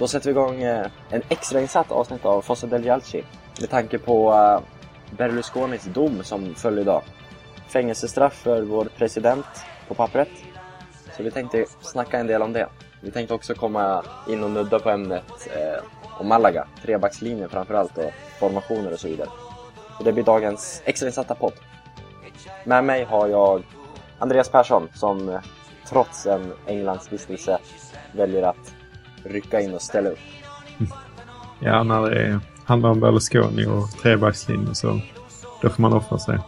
Då sätter vi igång eh, en extrainsatt avsnitt av Fossa del Gialci med tanke på eh, Berlusconis dom som föll idag. Fängelsestraff för vår president på pappret. Så vi tänkte snacka en del om det. Vi tänkte också komma in och nudda på ämnet eh, om Malaga, trebackslinjen framförallt och formationer och så vidare. Och det blir dagens extrainsatta podd. Med mig har jag Andreas Persson som eh, trots en Englandsvistelse väljer att rycka in och ställa upp. Ja, när det handlar om Berlusconi och trebackslinjen så då får man offra sig.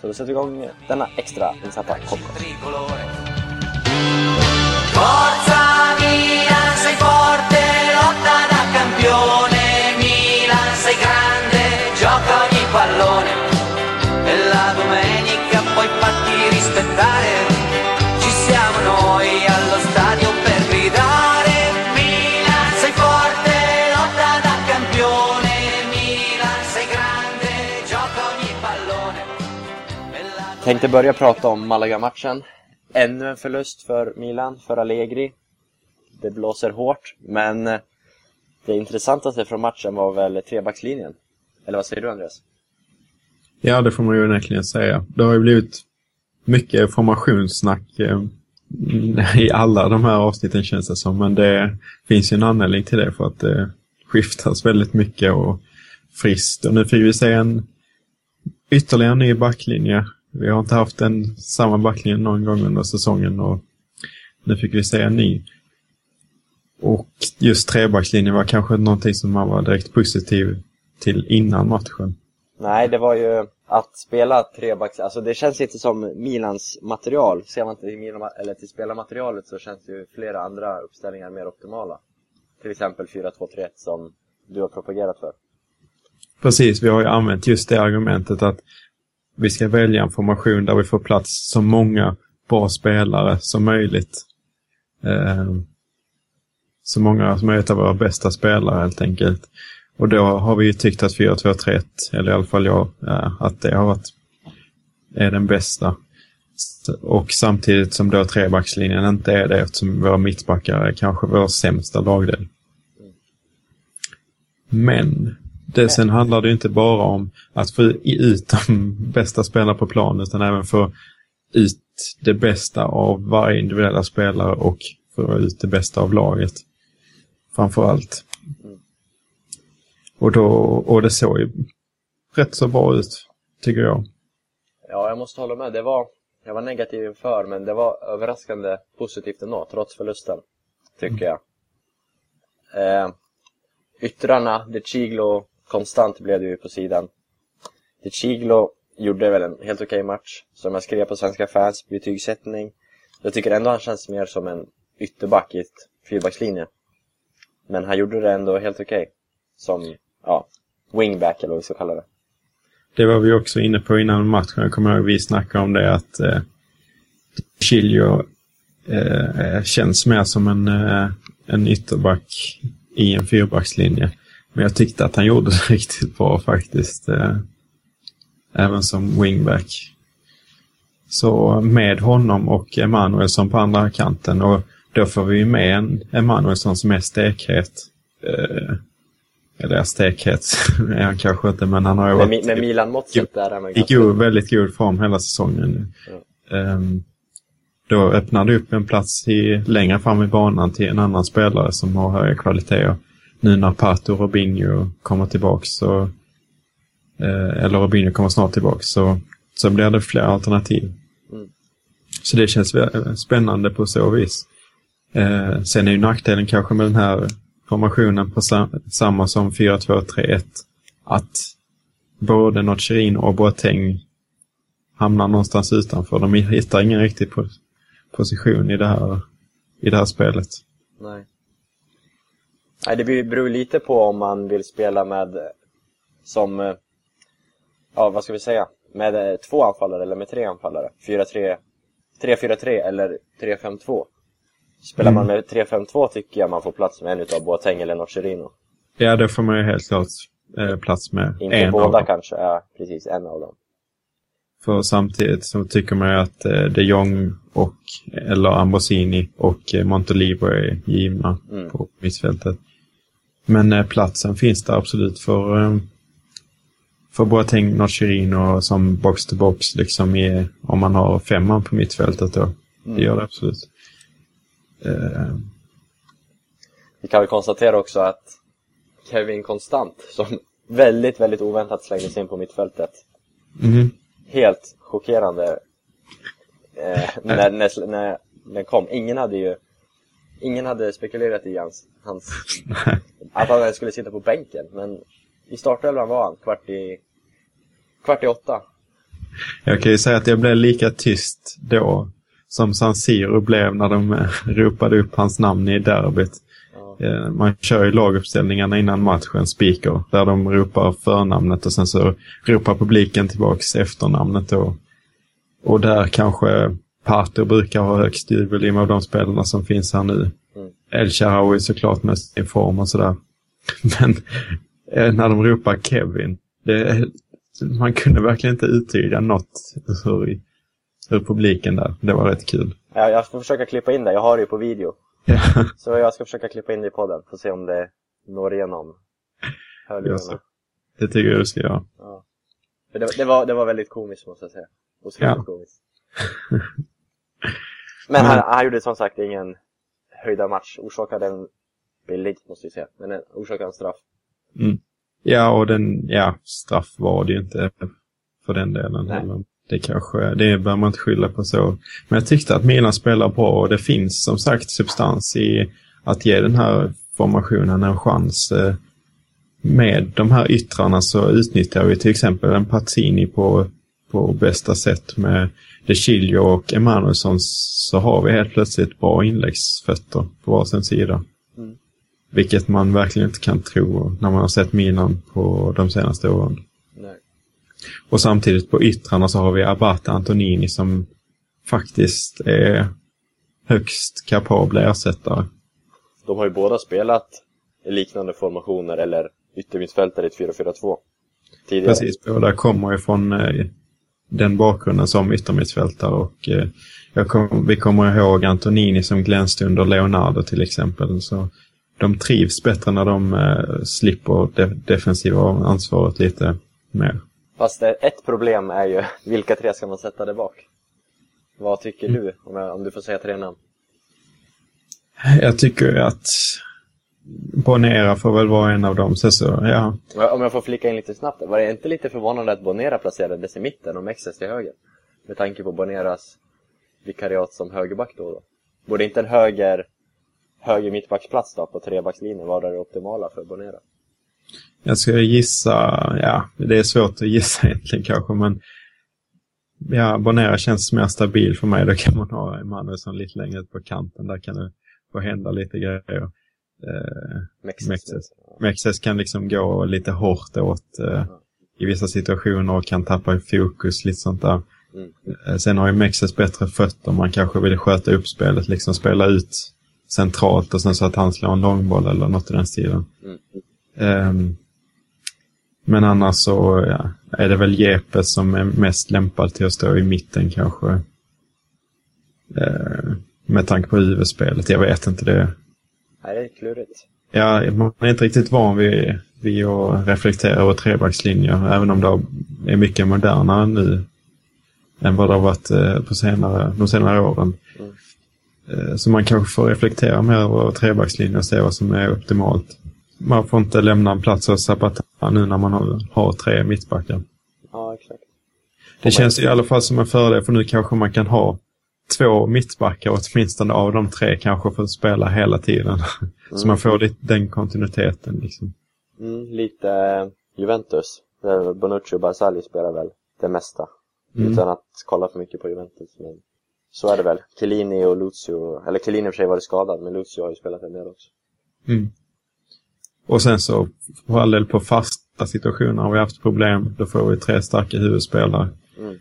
Så då sätter vi igång denna extra insatta podcast. Tänkte börja prata om Malaga-matchen. Ännu en förlust för Milan, för Allegri. Det blåser hårt, men eh, det intressantaste från matchen var väl trebackslinjen. Eller vad säger du Andreas? Ja, det får man ju onekligen säga. Det har ju blivit mycket formationssnack eh, i alla de här avsnitten känns det som. Men det finns ju en anledning till det för att det skiftas väldigt mycket och friskt. Och nu fick vi se en ytterligare en ny backlinje. Vi har inte haft en samma backlinje någon gång under säsongen och nu fick vi se en ny. Och just trebackslinjen var kanske någonting som man var direkt positiv till innan matchen. Nej, det var ju att spela trebacks... Alltså det känns inte som Milans material. Ser man till, Milan, eller till spelarmaterialet så känns ju flera andra uppställningar mer optimala. Till exempel 4-2-3-1 som du har propagerat för. Precis, vi har ju använt just det argumentet att vi ska välja en formation där vi får plats så många bra spelare som möjligt. Eh, så många som möjligt av våra bästa spelare helt enkelt. Och då har vi ju tyckt att 4-2-3-1, eller i alla fall jag, eh, att det har varit är den bästa. Och samtidigt som då trebackslinjen inte är det eftersom våra mittbackar är kanske vår sämsta lagdel. Men det, sen handlar det inte bara om att få ut de bästa spelarna på plan utan även få ut det bästa av varje individuella spelare och få ut det bästa av laget. Framför allt. Och, då, och det såg ju rätt så bra ut, tycker jag. Ja, jag måste hålla med. Det var, jag var negativ inför, men det var överraskande positivt ändå, trots förlusten. Tycker jag. Eh, yttrarna, De Chiglo, konstant blev det ju på sidan. Chiglo gjorde väl en helt okej match, som jag skrev på Svenska fans betygssättning. Jag tycker ändå han känns mer som en ytterback i ett fyrbackslinje. Men han gjorde det ändå helt okej. Som, ja, wingback eller vad vi ska kalla det. Det var vi också inne på innan matchen. Jag kommer ihåg vi snackade om det att eh, Chilio eh, eh, känns mer som en, eh, en ytterback i en fyrbackslinje. Men jag tyckte att han gjorde det riktigt bra faktiskt. Eh, även som wingback. Så med honom och Emanuelsson på andra kanten och då får vi med en Emanuelsson som är stekhet. Eh, eller stekhet är han kanske inte, men han har ju Med, varit med Milan-mått sett är han i god, väldigt god form hela säsongen. Ehm, då öppnar det upp en plats i, längre fram i banan till en annan spelare som har högre kvaliteter. Nu när Pato och Robinho kommer tillbaks så, eh, eller Robinho kommer snart tillbaks så, så blir det fler alternativ. Mm. Så det känns spännande på så vis. Eh, sen är ju nackdelen kanske med den här formationen på sa- samma som 4-2-3-1 att både Nocherin och Boateng hamnar någonstans utanför. De hittar ingen riktig po- position i det här, i det här spelet. Nej. Nej, det beror- lite på om man vill spela med, som, eh, ja vad ska vi säga, med eh, två anfallare eller med tre anfallare. 4-3, 3-4-3 eller 3-5-2. Spelar man med 3-5-2 tycker jag man får plats med en utav Boateng eller Nocerino. Ja, det får man ju helt klart eh, plats med Inte en av båda dem. kanske, ja precis, en av dem. För samtidigt så tycker man ju att eh, de Jong och, eller Ambrosini och eh, Montolivo är givna Mm. på mittfältet. Men eh, platsen finns där absolut för, eh, för Boateng, Nocherino som box-to-box liksom i, om man har femman på mittfältet då. Det gör det absolut. Eh, Vi kan väl konstatera också att Kevin Konstant, som väldigt, väldigt oväntat slängdes in på mittfältet. mhm. Helt chockerande eh, när, när, när den kom. Ingen hade ju Ingen hade spekulerat i hans, hans att han skulle sitta på bänken, men i startelvan var han kvart i kvart i åtta. Jag kan ju säga att jag blev lika tyst då som San Siro blev när de ropade upp hans namn i derbyt. Ja. Eh, Man kör ju laguppställningarna innan matchen, speaker, där de ropar förnamnet och sen så ropar publiken tillbaks efternamnet då. Och där kanske Pato brukar ha högst jubel av de spelarna som finns här nu. Mm. El Shaarawy såklart med sin form och sådär. Men eh, när de ropar Kevin, det, man kunde verkligen inte uttyda något ur, ur publiken där. Det var rätt kul. Jag, jag får försöka klippa in det, jag har det ju på video. Ja, Så jag ska försöka klippa in det i podden, får se om det når igenom hörlurarna. Det tycker jag du ska göra. Ja. För det, det, var, det var väldigt komiskt måste jag säga. Otroligt Ja. komiskt. Men han, han gjorde som sagt ingen höjda match. Orsakade en billig, måste vi säga. Men en, orsakade en straff. Ja, och den, ja, straff var det ju inte för den delen Nej. Det kanske, det bör man inte skylla på så. Men jag tyckte att Milan spelar bra och det finns som sagt substans i att ge den här formationen en chans. Med de här yttrarna så utnyttjar vi till exempel en Pazzini på, på bästa sätt med De Chilio och Emanuelsson så har vi helt plötsligt bra inläggsfötter på varsin sida. Mm. Vilket man verkligen inte kan tro när man har sett Milan på de senaste åren. Nej. Och samtidigt på yttrarna så har vi Abate Antonini som faktiskt är högst kapabla ersättare. De har ju båda spelat i liknande formationer eller yttermittfältare i ett 4-4-2. Tidigare. Precis, båda kommer ju från eh, den bakgrunden som yttermittfältare och eh, kom, vi kommer ihåg Antonini som glänste under Leonardo till exempel. Så de trivs bättre när de eh, slipper det defensiva ansvaret lite mer. Fast ett problem är ju, vilka tre ska man sätta där bak? Vad tycker Mm. du? Om, jag, om du får säga tre namn. Jag tycker att Bonera får väl vara en av dem. Så, så, ja. Om jag- får flika in lite snabbt, var det inte lite förvånande att Bonera placerades i mitten och Mexes till höger? Med tanke på Boneras vikariat som högerback då då. Borde inte en höger, höger mittbacksplats då på trebackslinjen vara det optimala för Bonera? Jag ska gissa, ja, det är svårt att gissa egentligen kanske, men ja, Bonera känns mer stabil för mig. Då kan man ha Emanuelsson lite längre ut på kanten. Där kan det få hända lite grejer. Eh, Mexes. Mexes. Mexes kan liksom gå lite hårt åt eh, i vissa situationer och kan tappa i fokus, lite sånt där. Mm. Eh, Sen har ju Mexes bättre fötter. Man kanske vill sköta upp spelet, liksom spela ut centralt och sen så att han slår en långboll eller något i den stilen. Mm. Ehm, men annars så ja, är det väl Jeppe som är mest lämpad till att stå i mitten kanske. Eh, med tanke på huvudspelet. Jag vet inte det. Nej, det är klurigt. Ja, man är inte riktigt van vid, vid att reflektera över trebackslinjer. Även om det är mycket modernare nu än vad det har varit eh, på senare, de senare åren. Mm. Eh, Så man kanske får reflektera mer över trebackslinjen och se vad som är optimalt. Man får inte lämna en plats av Zapata nu när man har, har tre mittbackar. Ja, exakt. Det känns i alla fall som en fördel för nu kanske man kan ha två mittbackar åtminstone av de tre kanske får spela hela tiden. Så man får lite den kontinuiteten liksom. Mm, lite eh, Juventus. Där Bonucci och Barzagli spelar väl det mesta. Mm. Utan att kolla för mycket på Juventus. Men så är det väl. Chiellini och Lucio, eller Chiellini i och för sig varit skadad, men Lucio har ju spelat en del också. Mm. Och sen så, för all del på fasta situationer har vi haft problem. Då får vi tre starka huvudspelare. Mm.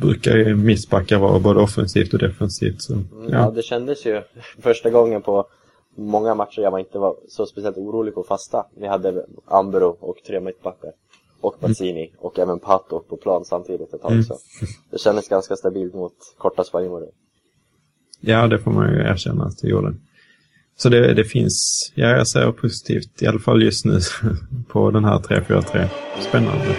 Brukar ju mittbackar vara både offensivt och defensivt. Så, Mm, ja. ja. det kändes ju första gången på många matcher jag var inte var så speciellt orolig på fasta. Vi hade Ambro och tre mittbackar. Och Pazzini och även Pato på plan samtidigt ett tag Mm. så. Det kändes ganska stabilt mot korta spanjorer. ja, det får man ju erkänna att det gjorde. så det, det finns, ja, jag säger positivt, i alla fall just nu på den här 3-4-3. Spännande.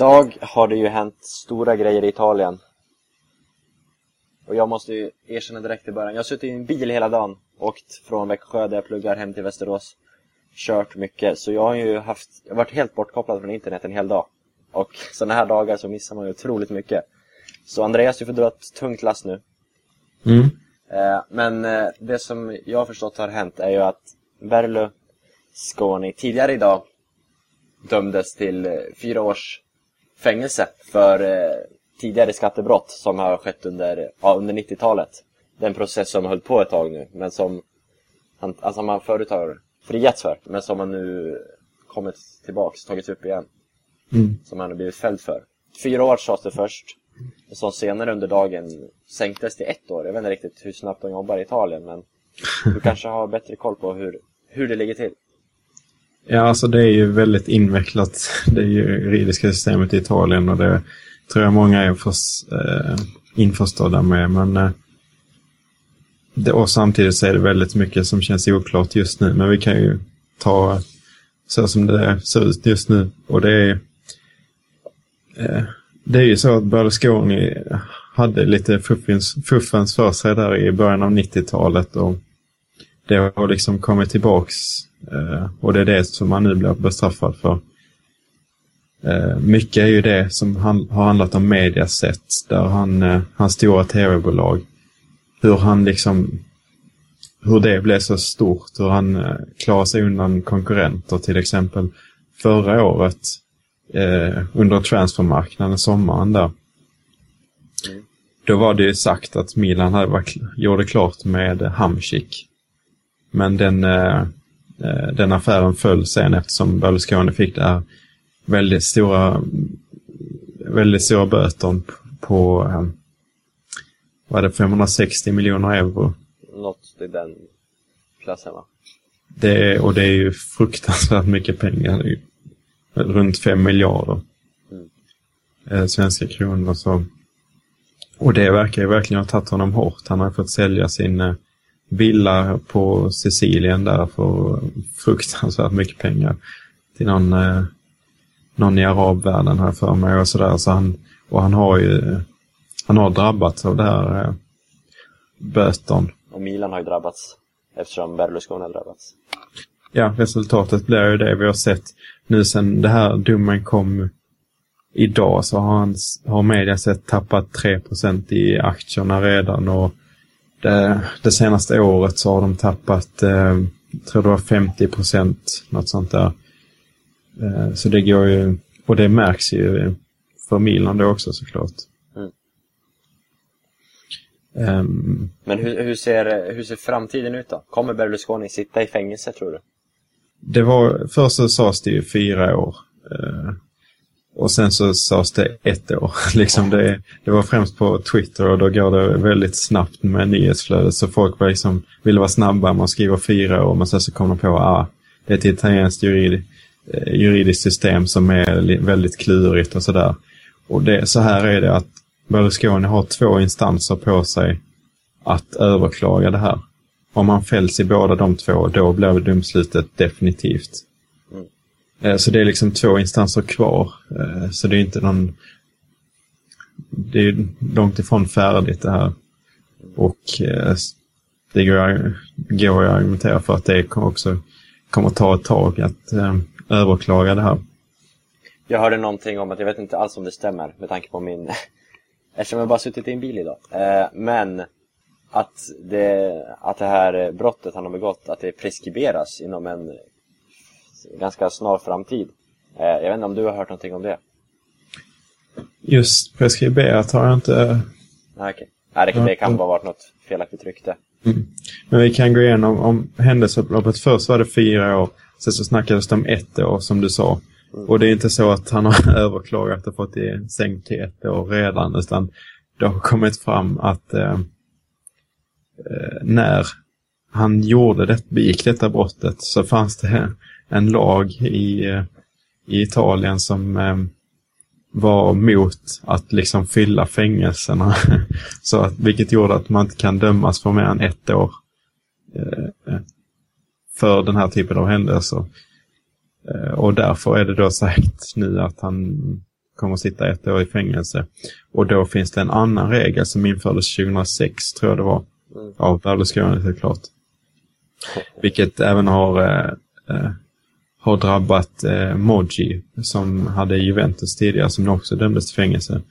Idag har det ju hänt stora grejer i Italien. Och jag måste ju erkänna direkt i början. Jag har suttit i en bil hela dagen. Åkt från Växjö där jag pluggar hem till Västerås. Kört mycket. Så jag har ju haft, jag har varit helt bortkopplad från internet en hel dag. Och sådana här dagar så missar man ju otroligt mycket. Så Andreas, du får dra ett tungt lass nu. Mm. Eh, men eh, det som jag har förstått har hänt är ju att Berlusconi tidigare idag dömdes till eh, fyra års fängelse för eh, tidigare skattebrott som har skett under, ja, under 90-talet. Det är en process som har hållit på ett tag nu, men som han, alltså man förut har friats för, men som han nu kommit tillbaks, tagits upp igen. Mm. Som han har blivit fälld för. Fyra år sades det först, och som senare under dagen sänktes till ett år. Jag vet inte riktigt hur snabbt de jobbar i Italien, men du kanske har bättre koll på hur, hur det ligger till. Ja, alltså det är ju väldigt invecklat, det juridiska systemet i Italien och det tror jag många är förs, eh, införstådda med. Men, eh, det, och samtidigt så är det väldigt mycket som känns oklart just nu. Men vi kan ju ta så som det ser ut just nu. Och det är, eh, det är ju så att Berlusconi hade lite fuffens, fuffens för sig där i början av 90-talet. och det har liksom kommit tillbaks eh, och det är det som man nu blir bestraffad för. Eh, mycket är ju det som han, har handlat om mediaset, där han, eh, hans stora tv-bolag, hur han liksom, hur det blev så stort, hur han klarar sig undan konkurrenter till exempel. Förra året, eh, under transfermarknaden, sommaren där, då var det ju sagt att Milan hade varit, gjorde klart med Hamsik. Men den, eh, eh, den affären föll sen eftersom Berlusconi fick det här väldigt stora, väldigt stora böter på eh, vad är det, 560 miljoner euro. Något i den klassen va? Det är, och det är ju fruktansvärt mycket pengar. Runt 5 miljarder eh, svenska kronor. Så. Och det verkar ju verkligen ha tagit honom hårt. Han har fått sälja sin villa på Sicilien där för fruktansvärt mycket pengar. Till någon, eh, någon i arabvärlden här för mig och sådär. Så han, och han har ju han har drabbats av det här eh, bötern. Och Milan har ju drabbats eftersom Berlusconi har drabbats. Ja, resultatet blir ju det vi har sett nu sen det här domen kom idag så har, han, har media sett tappat 3% i aktierna redan och det, det senaste året så har de tappat, eh, tror det var 50 något sånt där. Eh, så det går ju, och det märks ju för Milan då också såklart. Mm. Ehm, Men hur, hur, ser, hur ser framtiden ut då? Kommer Berlusconi sitta i fängelse tror du? det var, först så sades det ju fyra år. Eh, och sen så sades det ett år. liksom det, det var främst på Twitter och då går det väldigt snabbt med nyhetsflödet. Så folk var liksom, ville vara snabba man skriver fyra år men sen så kom de på att ah, det är ett italienskt jurid, eh, juridiskt system som är väldigt klurigt och sådär. Och det, så här är det att Berlusconi har två instanser på sig att överklaga det här. Om man fälls i båda de två, då blir domslutet definitivt. Eh, så det är liksom två instanser kvar. Eh, så det är inte någon... Det är långt ifrån färdigt det här. Och eh, det går, går att argumentera för att det kommer också kommer ta ett tag att överklaga det här. Jag hörde någonting om att, jag vet inte alls om det stämmer med tanke på min... Eftersom jag bara suttit i en bil idag. Men att det, att det här brottet han har begått, att det preskriberas inom en ganska snar framtid. Eh, Jag vet inte om du har hört någonting om det? Just preskriberat har jag inte... Nej, okej. Nej, det, det kan bara varit något felaktigt rykte. Men vi kan gå igenom om händelseförloppet. Först var det fyra år. Sen så snackades det om ett år som du sa. Och det är inte så att han har överklagat och fått det sänkt till ett år redan. Utan det har kommit fram att eh, eh, när han gjorde det, begick detta brottet så fanns det en lag i, i Italien som eh, var mot att liksom fylla fängelserna. Så att, vilket gjorde att man inte kan dömas för mer än ett år eh, för den här typen av händelser. Eh, och därför är det då sagt nu att han kommer att sitta ett år i fängelse. Och då finns det en annan regel som infördes 2006, tror jag det var, Mm. av Berlusconi såklart. Vilket även har, eh, har drabbat eh, Moggi som hade Juventus tidigare som också dömdes till fängelse.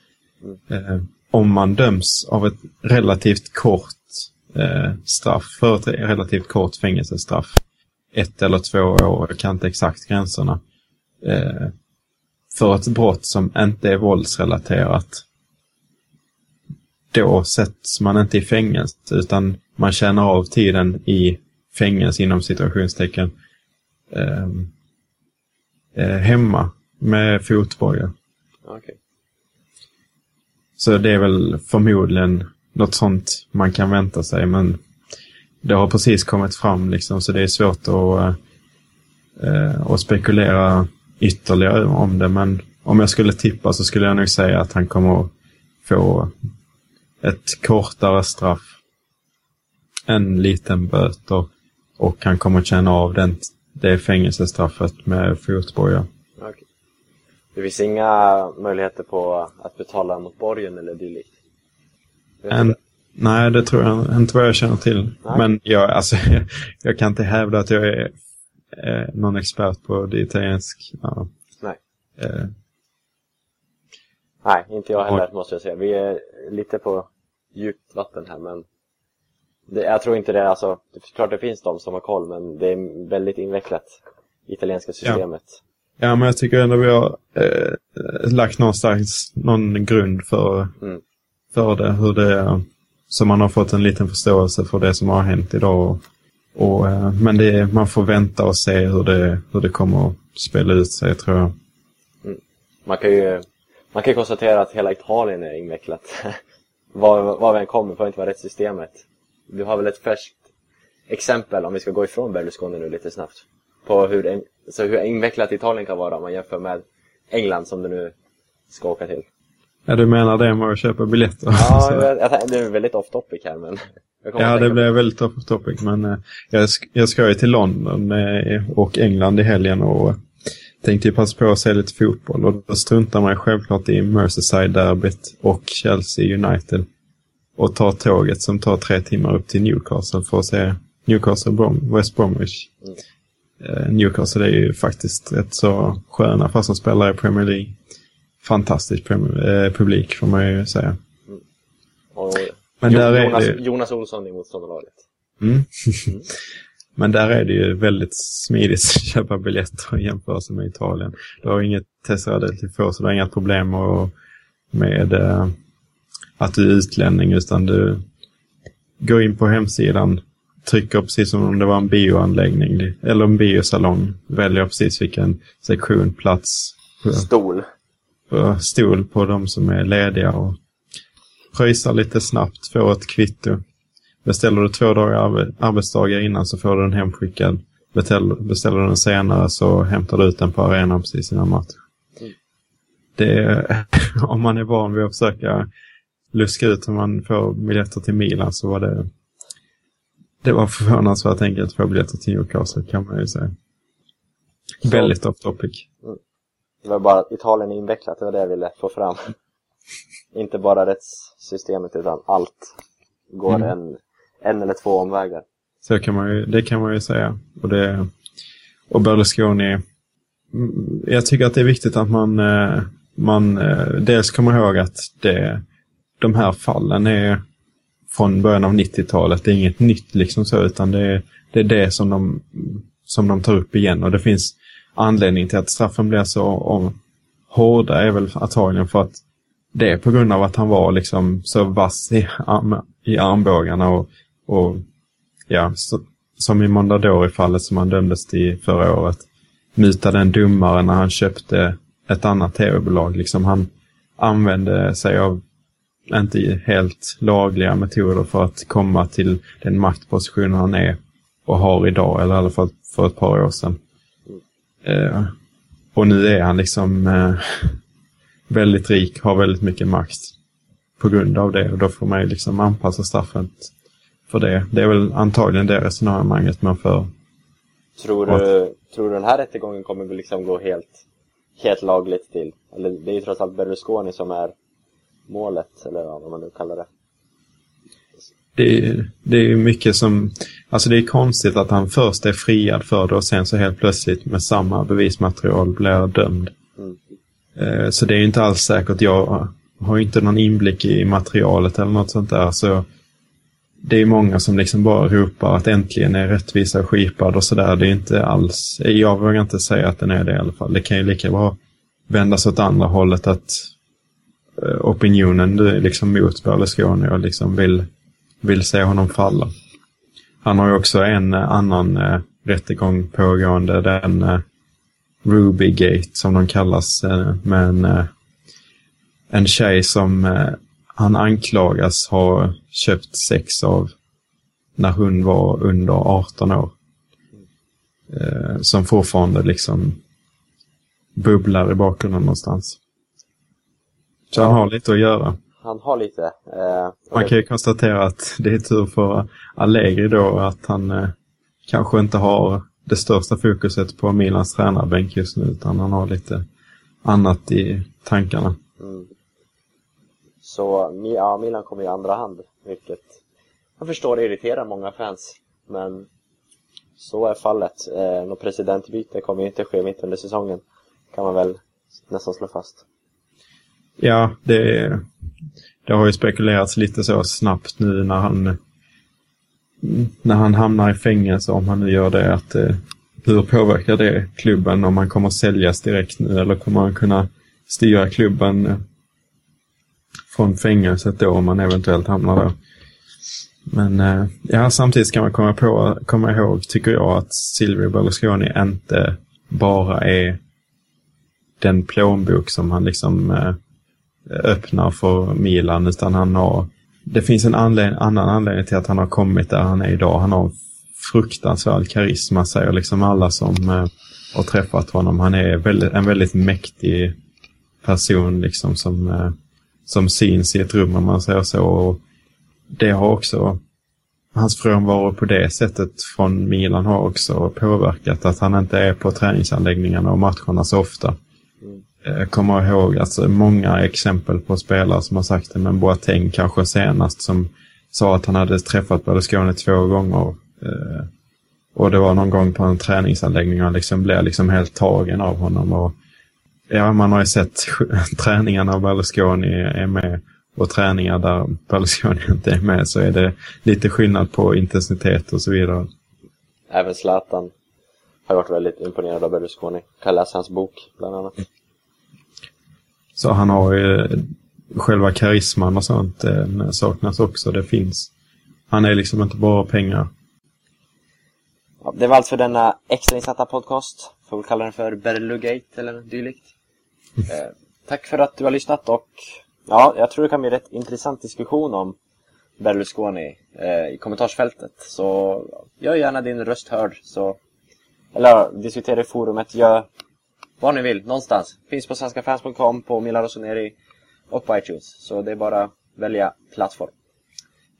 Eh, om man döms av ett relativt kort eh, straff, för ett relativt kort fängelsestraff, ett eller två år, jag kan inte exakt gränserna, eh, för ett brott som inte är våldsrelaterat, då sätts man inte i fängelse utan man tjänar av tiden i fängelse inom situationstecken eh, eh, hemma med fotboja. Okej. Så det är väl förmodligen något sånt man kan vänta sig men det har precis kommit fram liksom så det är svårt att, eh, att spekulera ytterligare om det men om jag skulle tippa så skulle jag nog säga att han kommer att få ett kortare straff, en liten böter och han kommer att känna av den, det fängelsestraffet med fotboja. Okej. Det finns inga möjligheter på att betala mot borgen eller dylikt? En, nej, det tror jag inte vad jag känner till. Nej. Men jag, alltså, jag kan inte hävda att jag är eh, någon expert på det italiensk. Ja, Nej. eh, Nej, inte jag heller måste jag säga. Vi är lite på djupt vatten här men det, jag tror inte det, alltså, det är klart det finns de som har koll men det är väldigt invecklat, italienska systemet. ja, men jag tycker ändå vi har eh, lagt någonstans någon grund för, Mm. för det. Hur det så man har fått en liten förståelse för det som har hänt idag. Och, och, eh, men det, man får vänta och se hur det, hur det kommer att spela ut sig tror jag. Man kan ju man kan konstatera att hela Italien är invecklat. var, var vi än kommer det inte vara rättssystemet. Du har väl ett färskt exempel, om vi ska gå ifrån Berlusconi nu lite snabbt, på hur, så hur invecklat Italien kan vara om man jämför med England som du nu ska åka till. Ja, du menar det med att köpa biljetter? Ja, jag, det är väldigt off topic här men... Ja, det blev väldigt off topic. Men eh, jag, sk- jag ska ju till London och England i helgen och tänkte ju passa på att se lite fotboll. Och då struntar man självklart i Merseyside-derbyt och Chelsea United. Och tar tåget som tar tre timmar upp till Newcastle för att se Newcastle Brom, West Bromwich. Eh, Newcastle är ju faktiskt rätt så sköna fast de spelar i Premier League. Fantastisk premier, eh, publik får man ju säga. Och Men Jo- där är Jonas, det... Jonas Olsson i motståndarlaget. Mm. Men där är det ju väldigt smidigt att köpa biljetter i jämförelse med Italien. Du har inget Tessera del Tifo, så du har inga problem och, med eh, att du är utlänning, utan du går in på hemsidan, trycker precis som om det var en bioanläggning, eller en biosalong, väljer precis vilken sektion, plats, på, Stol. på stol på de som är lediga och pröjsar lite snabbt, får ett kvitto. Beställer du två dagar arbe- arbetsdagar innan så får du den hemskickad. Beställer, du den senare så hämtar du ut den på arenan precis innan match. Mm. Det är, om man är van vid att försöka luska ut hur man får biljetter till Milan så var det det var förvånansvärt enkelt att få biljetter till Newcastle kan man ju säga. Så- Väldigt off topic. Det var bara att Italien är invecklat, det var det jag ville få fram. Inte bara rättssystemet utan allt går Mm. en, en eller två omvägar. Så kan man ju, det kan man ju säga. Och, det, och Berlusconi, mm, jag tycker att det är viktigt att man, eh, man eh, dels kommer ihåg att det, de här fallen är från början av 90-talet. Det är inget nytt liksom så, utan det är det, är det som, de, som de tar upp igen. Och det finns anledning till att straffen blir så om, hårda är väl antagligen för att det är på grund av att han var liksom så vass i, arm, i armbågarna och, och ja, så, som i Mondadori-fallet som han dömdes till förra året. Mutade en domare när han köpte ett annat tv-bolag. Liksom han använde sig av inte helt lagliga metoder för att komma till den maktposition han är och har idag, eller i alla fall för ett par år sedan. Eh, och nu är han liksom eh, väldigt rik, har väldigt mycket makt på grund av det och då får man ju liksom anpassa straffet för det. Det är väl antagligen det resonemanget man för. Tror du, tror du den här rättegången kommer liksom gå helt, helt lagligt till? Eller det är ju trots allt Berlusconi som är målet, eller vad man nu kallar det. Det är, det är mycket som, alltså det är konstigt att han först är friad för det och sen så helt plötsligt med samma bevismaterial blir dömd. Mm. Eh, Så det är inte alls säkert. Jag har inte någon inblick i materialet eller något sånt där. Så det är många som liksom bara ropar att äntligen är rättvisa skipad och sådär. Det är inte alls, jag vågar inte säga att den är det i alla fall. Det kan ju lika bra vändas åt andra hållet att Eh, opinionen du är liksom mot Berlusconi och liksom vill, vill se honom falla. Han har ju också en eh, annan eh, rättegång pågående, den eh, Rubygate som de kallas, eh, med en, eh, en tjej som eh, han anklagas ha köpt sex av när hon var under 18 år. Eh, som fortfarande liksom bubblar i bakgrunden någonstans. Så han har lite att göra. Han har lite. Eh, Man kan ju konstatera att det är tur för Allegri då att han eh, kanske inte har det största fokuset på Milans tränarbänk just nu utan han har lite annat i tankarna. Mm. Så ja, Milan kommer i andra hand, vilket jag förstår irriterar många fans. Men så är fallet. Eh, något presidentbyte kommer ju inte ske mitt under säsongen. Kan man väl nästan slå fast. Ja, det, det har ju spekulerats lite så snabbt nu när han när han hamnar i fängelse, om han nu gör det, att eh, hur påverkar det klubben om han kommer säljas direkt nu eller kommer han kunna styra klubben eh, från fängelset då om han eventuellt hamnar där. Men eh, ja, samtidigt ska man komma, på, komma ihåg, tycker jag, att Silvio Berlusconi inte bara är den plånbok som han liksom eh, öppnar för Milan, utan han har... Det finns en anledning, annan anledning till att han har kommit där han är idag. Han har fruktansvärd karisma, säger liksom alla som eh, har träffat honom. Han är väldigt, en väldigt mäktig person liksom som, eh, som syns i ett rum om man säger så. Och det har också, hans frånvaro på det sättet från Milan har också påverkat att han inte är på träningsanläggningarna och matcherna så ofta. Eh, jag kommer ihåg alltså, många exempel på spelare som har sagt det, men Boateng kanske senast som sa att han hade träffat Berlusconi två gånger. Eh, och det var någon gång på en träningsanläggning och han liksom blev liksom helt tagen av honom. Och, ja, man har ju sett träningarna av Berlusconi är med och träningar där Berlusconi inte är med så är det lite skillnad på intensitet och så vidare. Även Zlatan har varit väldigt imponerad av Berlusconi. Kan läsa hans bok, bland annat. Så han har ju själva karisman och sånt eh, saknas också. Det finns. Han är liksom inte bara pengar. Ja, det var allt för denna extrainsatta podcast. Får vi kalla den för Berlugate eller dylikt. Eh, tack för att du har lyssnat och ja, jag tror det kan bli en rätt intressant diskussion om Berlusconi eh, i kommentarsfältet. Så gör gärna din röst hörd. Så, eller diskutera i forumet, gör var ni vill, någonstans. Finns på svenskafans.com, på Mila Rossoneri och på iTunes. Så det är bara att välja plattform.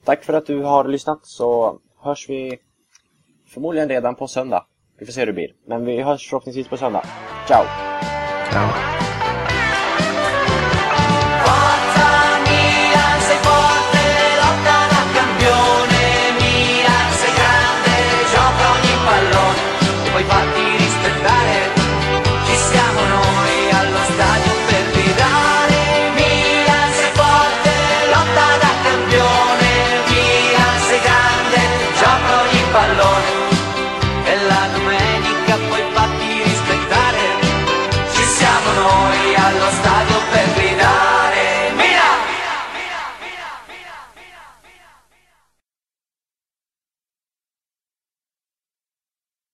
Tack för att du har lyssnat så hörs vi förmodligen redan på söndag. Vi får se hur det blir. Men vi hörs förhoppningsvis på söndag. Ciao! Ciao.